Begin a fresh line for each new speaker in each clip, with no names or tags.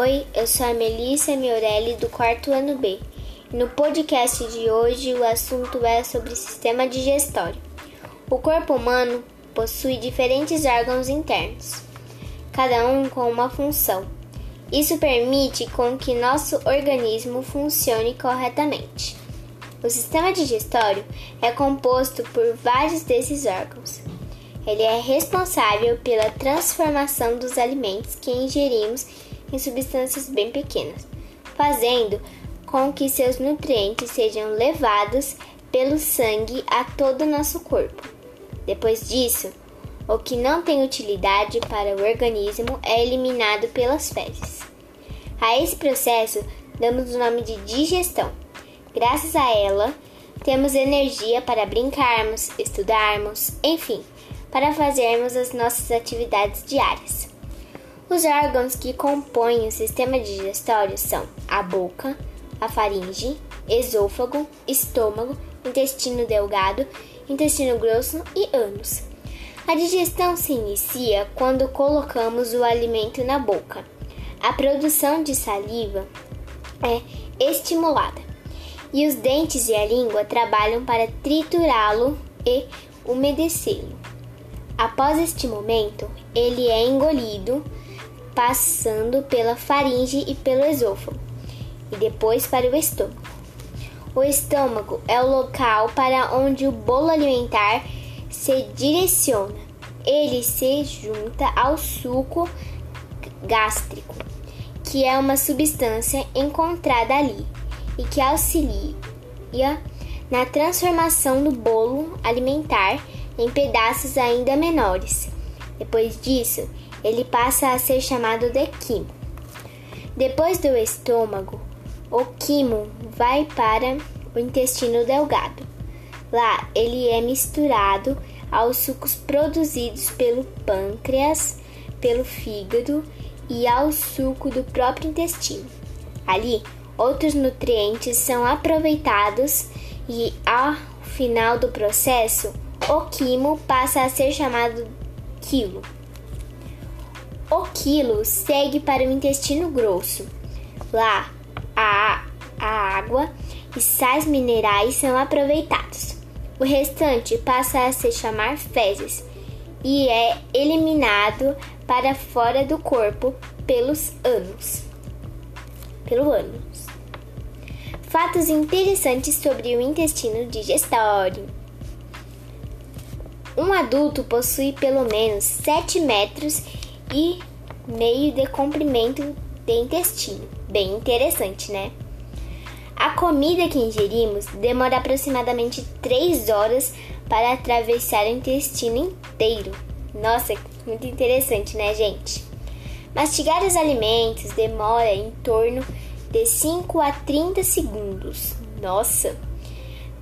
Oi, eu sou a Melissa Miorelli do quarto ano B. No podcast de hoje o assunto é sobre sistema digestório. O corpo humano possui diferentes órgãos internos, cada um com uma função. Isso permite com que nosso organismo funcione corretamente. O sistema digestório é composto por vários desses órgãos. Ele é responsável pela transformação dos alimentos que ingerimos em substâncias bem pequenas, fazendo com que seus nutrientes sejam levados pelo sangue a todo o nosso corpo. Depois disso, o que não tem utilidade para o organismo é eliminado pelas fezes. A esse processo damos o nome de digestão. Graças a ela, temos energia para brincarmos, estudarmos, enfim, para fazermos as nossas atividades diárias. Os órgãos que compõem o sistema digestório são a boca, a faringe, esôfago, estômago, intestino delgado, intestino grosso e ânus. A digestão se inicia quando colocamos o alimento na boca. A produção de saliva é estimulada e os dentes e a língua trabalham para triturá-lo e umedecê-lo. Após este momento, ele é engolido passando pela faringe e pelo esôfago, e depois para o estômago. O estômago é o local para onde o bolo alimentar se direciona. Ele se junta ao suco gástrico, que é uma substância encontrada ali e que auxilia na transformação do bolo alimentar em pedaços ainda menores. Depois disso, ele passa a ser chamado de quimo. Depois do estômago, o quimo vai para o intestino delgado. Lá ele é misturado aos sucos produzidos pelo pâncreas, pelo fígado e ao suco do próprio intestino. Ali, outros nutrientes são aproveitados e ao final do processo, o quimo passa a ser chamado quilo. O quilo segue para o intestino grosso. Lá, a, a água e sais minerais são aproveitados. O restante passa a se chamar fezes e é eliminado para fora do corpo pelos ânus. Pelo ânus. Fatos interessantes sobre o intestino digestório. Um adulto possui pelo menos 7 metros e meio de comprimento de intestino. Bem interessante, né? A comida que ingerimos demora aproximadamente 3 horas para atravessar o intestino inteiro. Nossa, muito interessante, né, gente? Mastigar os alimentos demora em torno de 5 a 30 segundos. Nossa!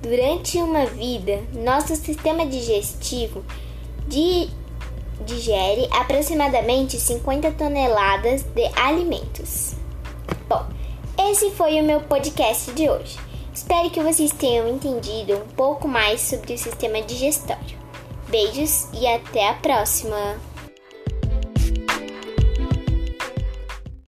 Durante uma vida, nosso sistema digestivo de digere aproximadamente 50 toneladas de alimentos. Bom, esse foi o meu podcast de hoje. Espero que vocês tenham entendido um pouco mais sobre o sistema digestório. Beijos e até a próxima!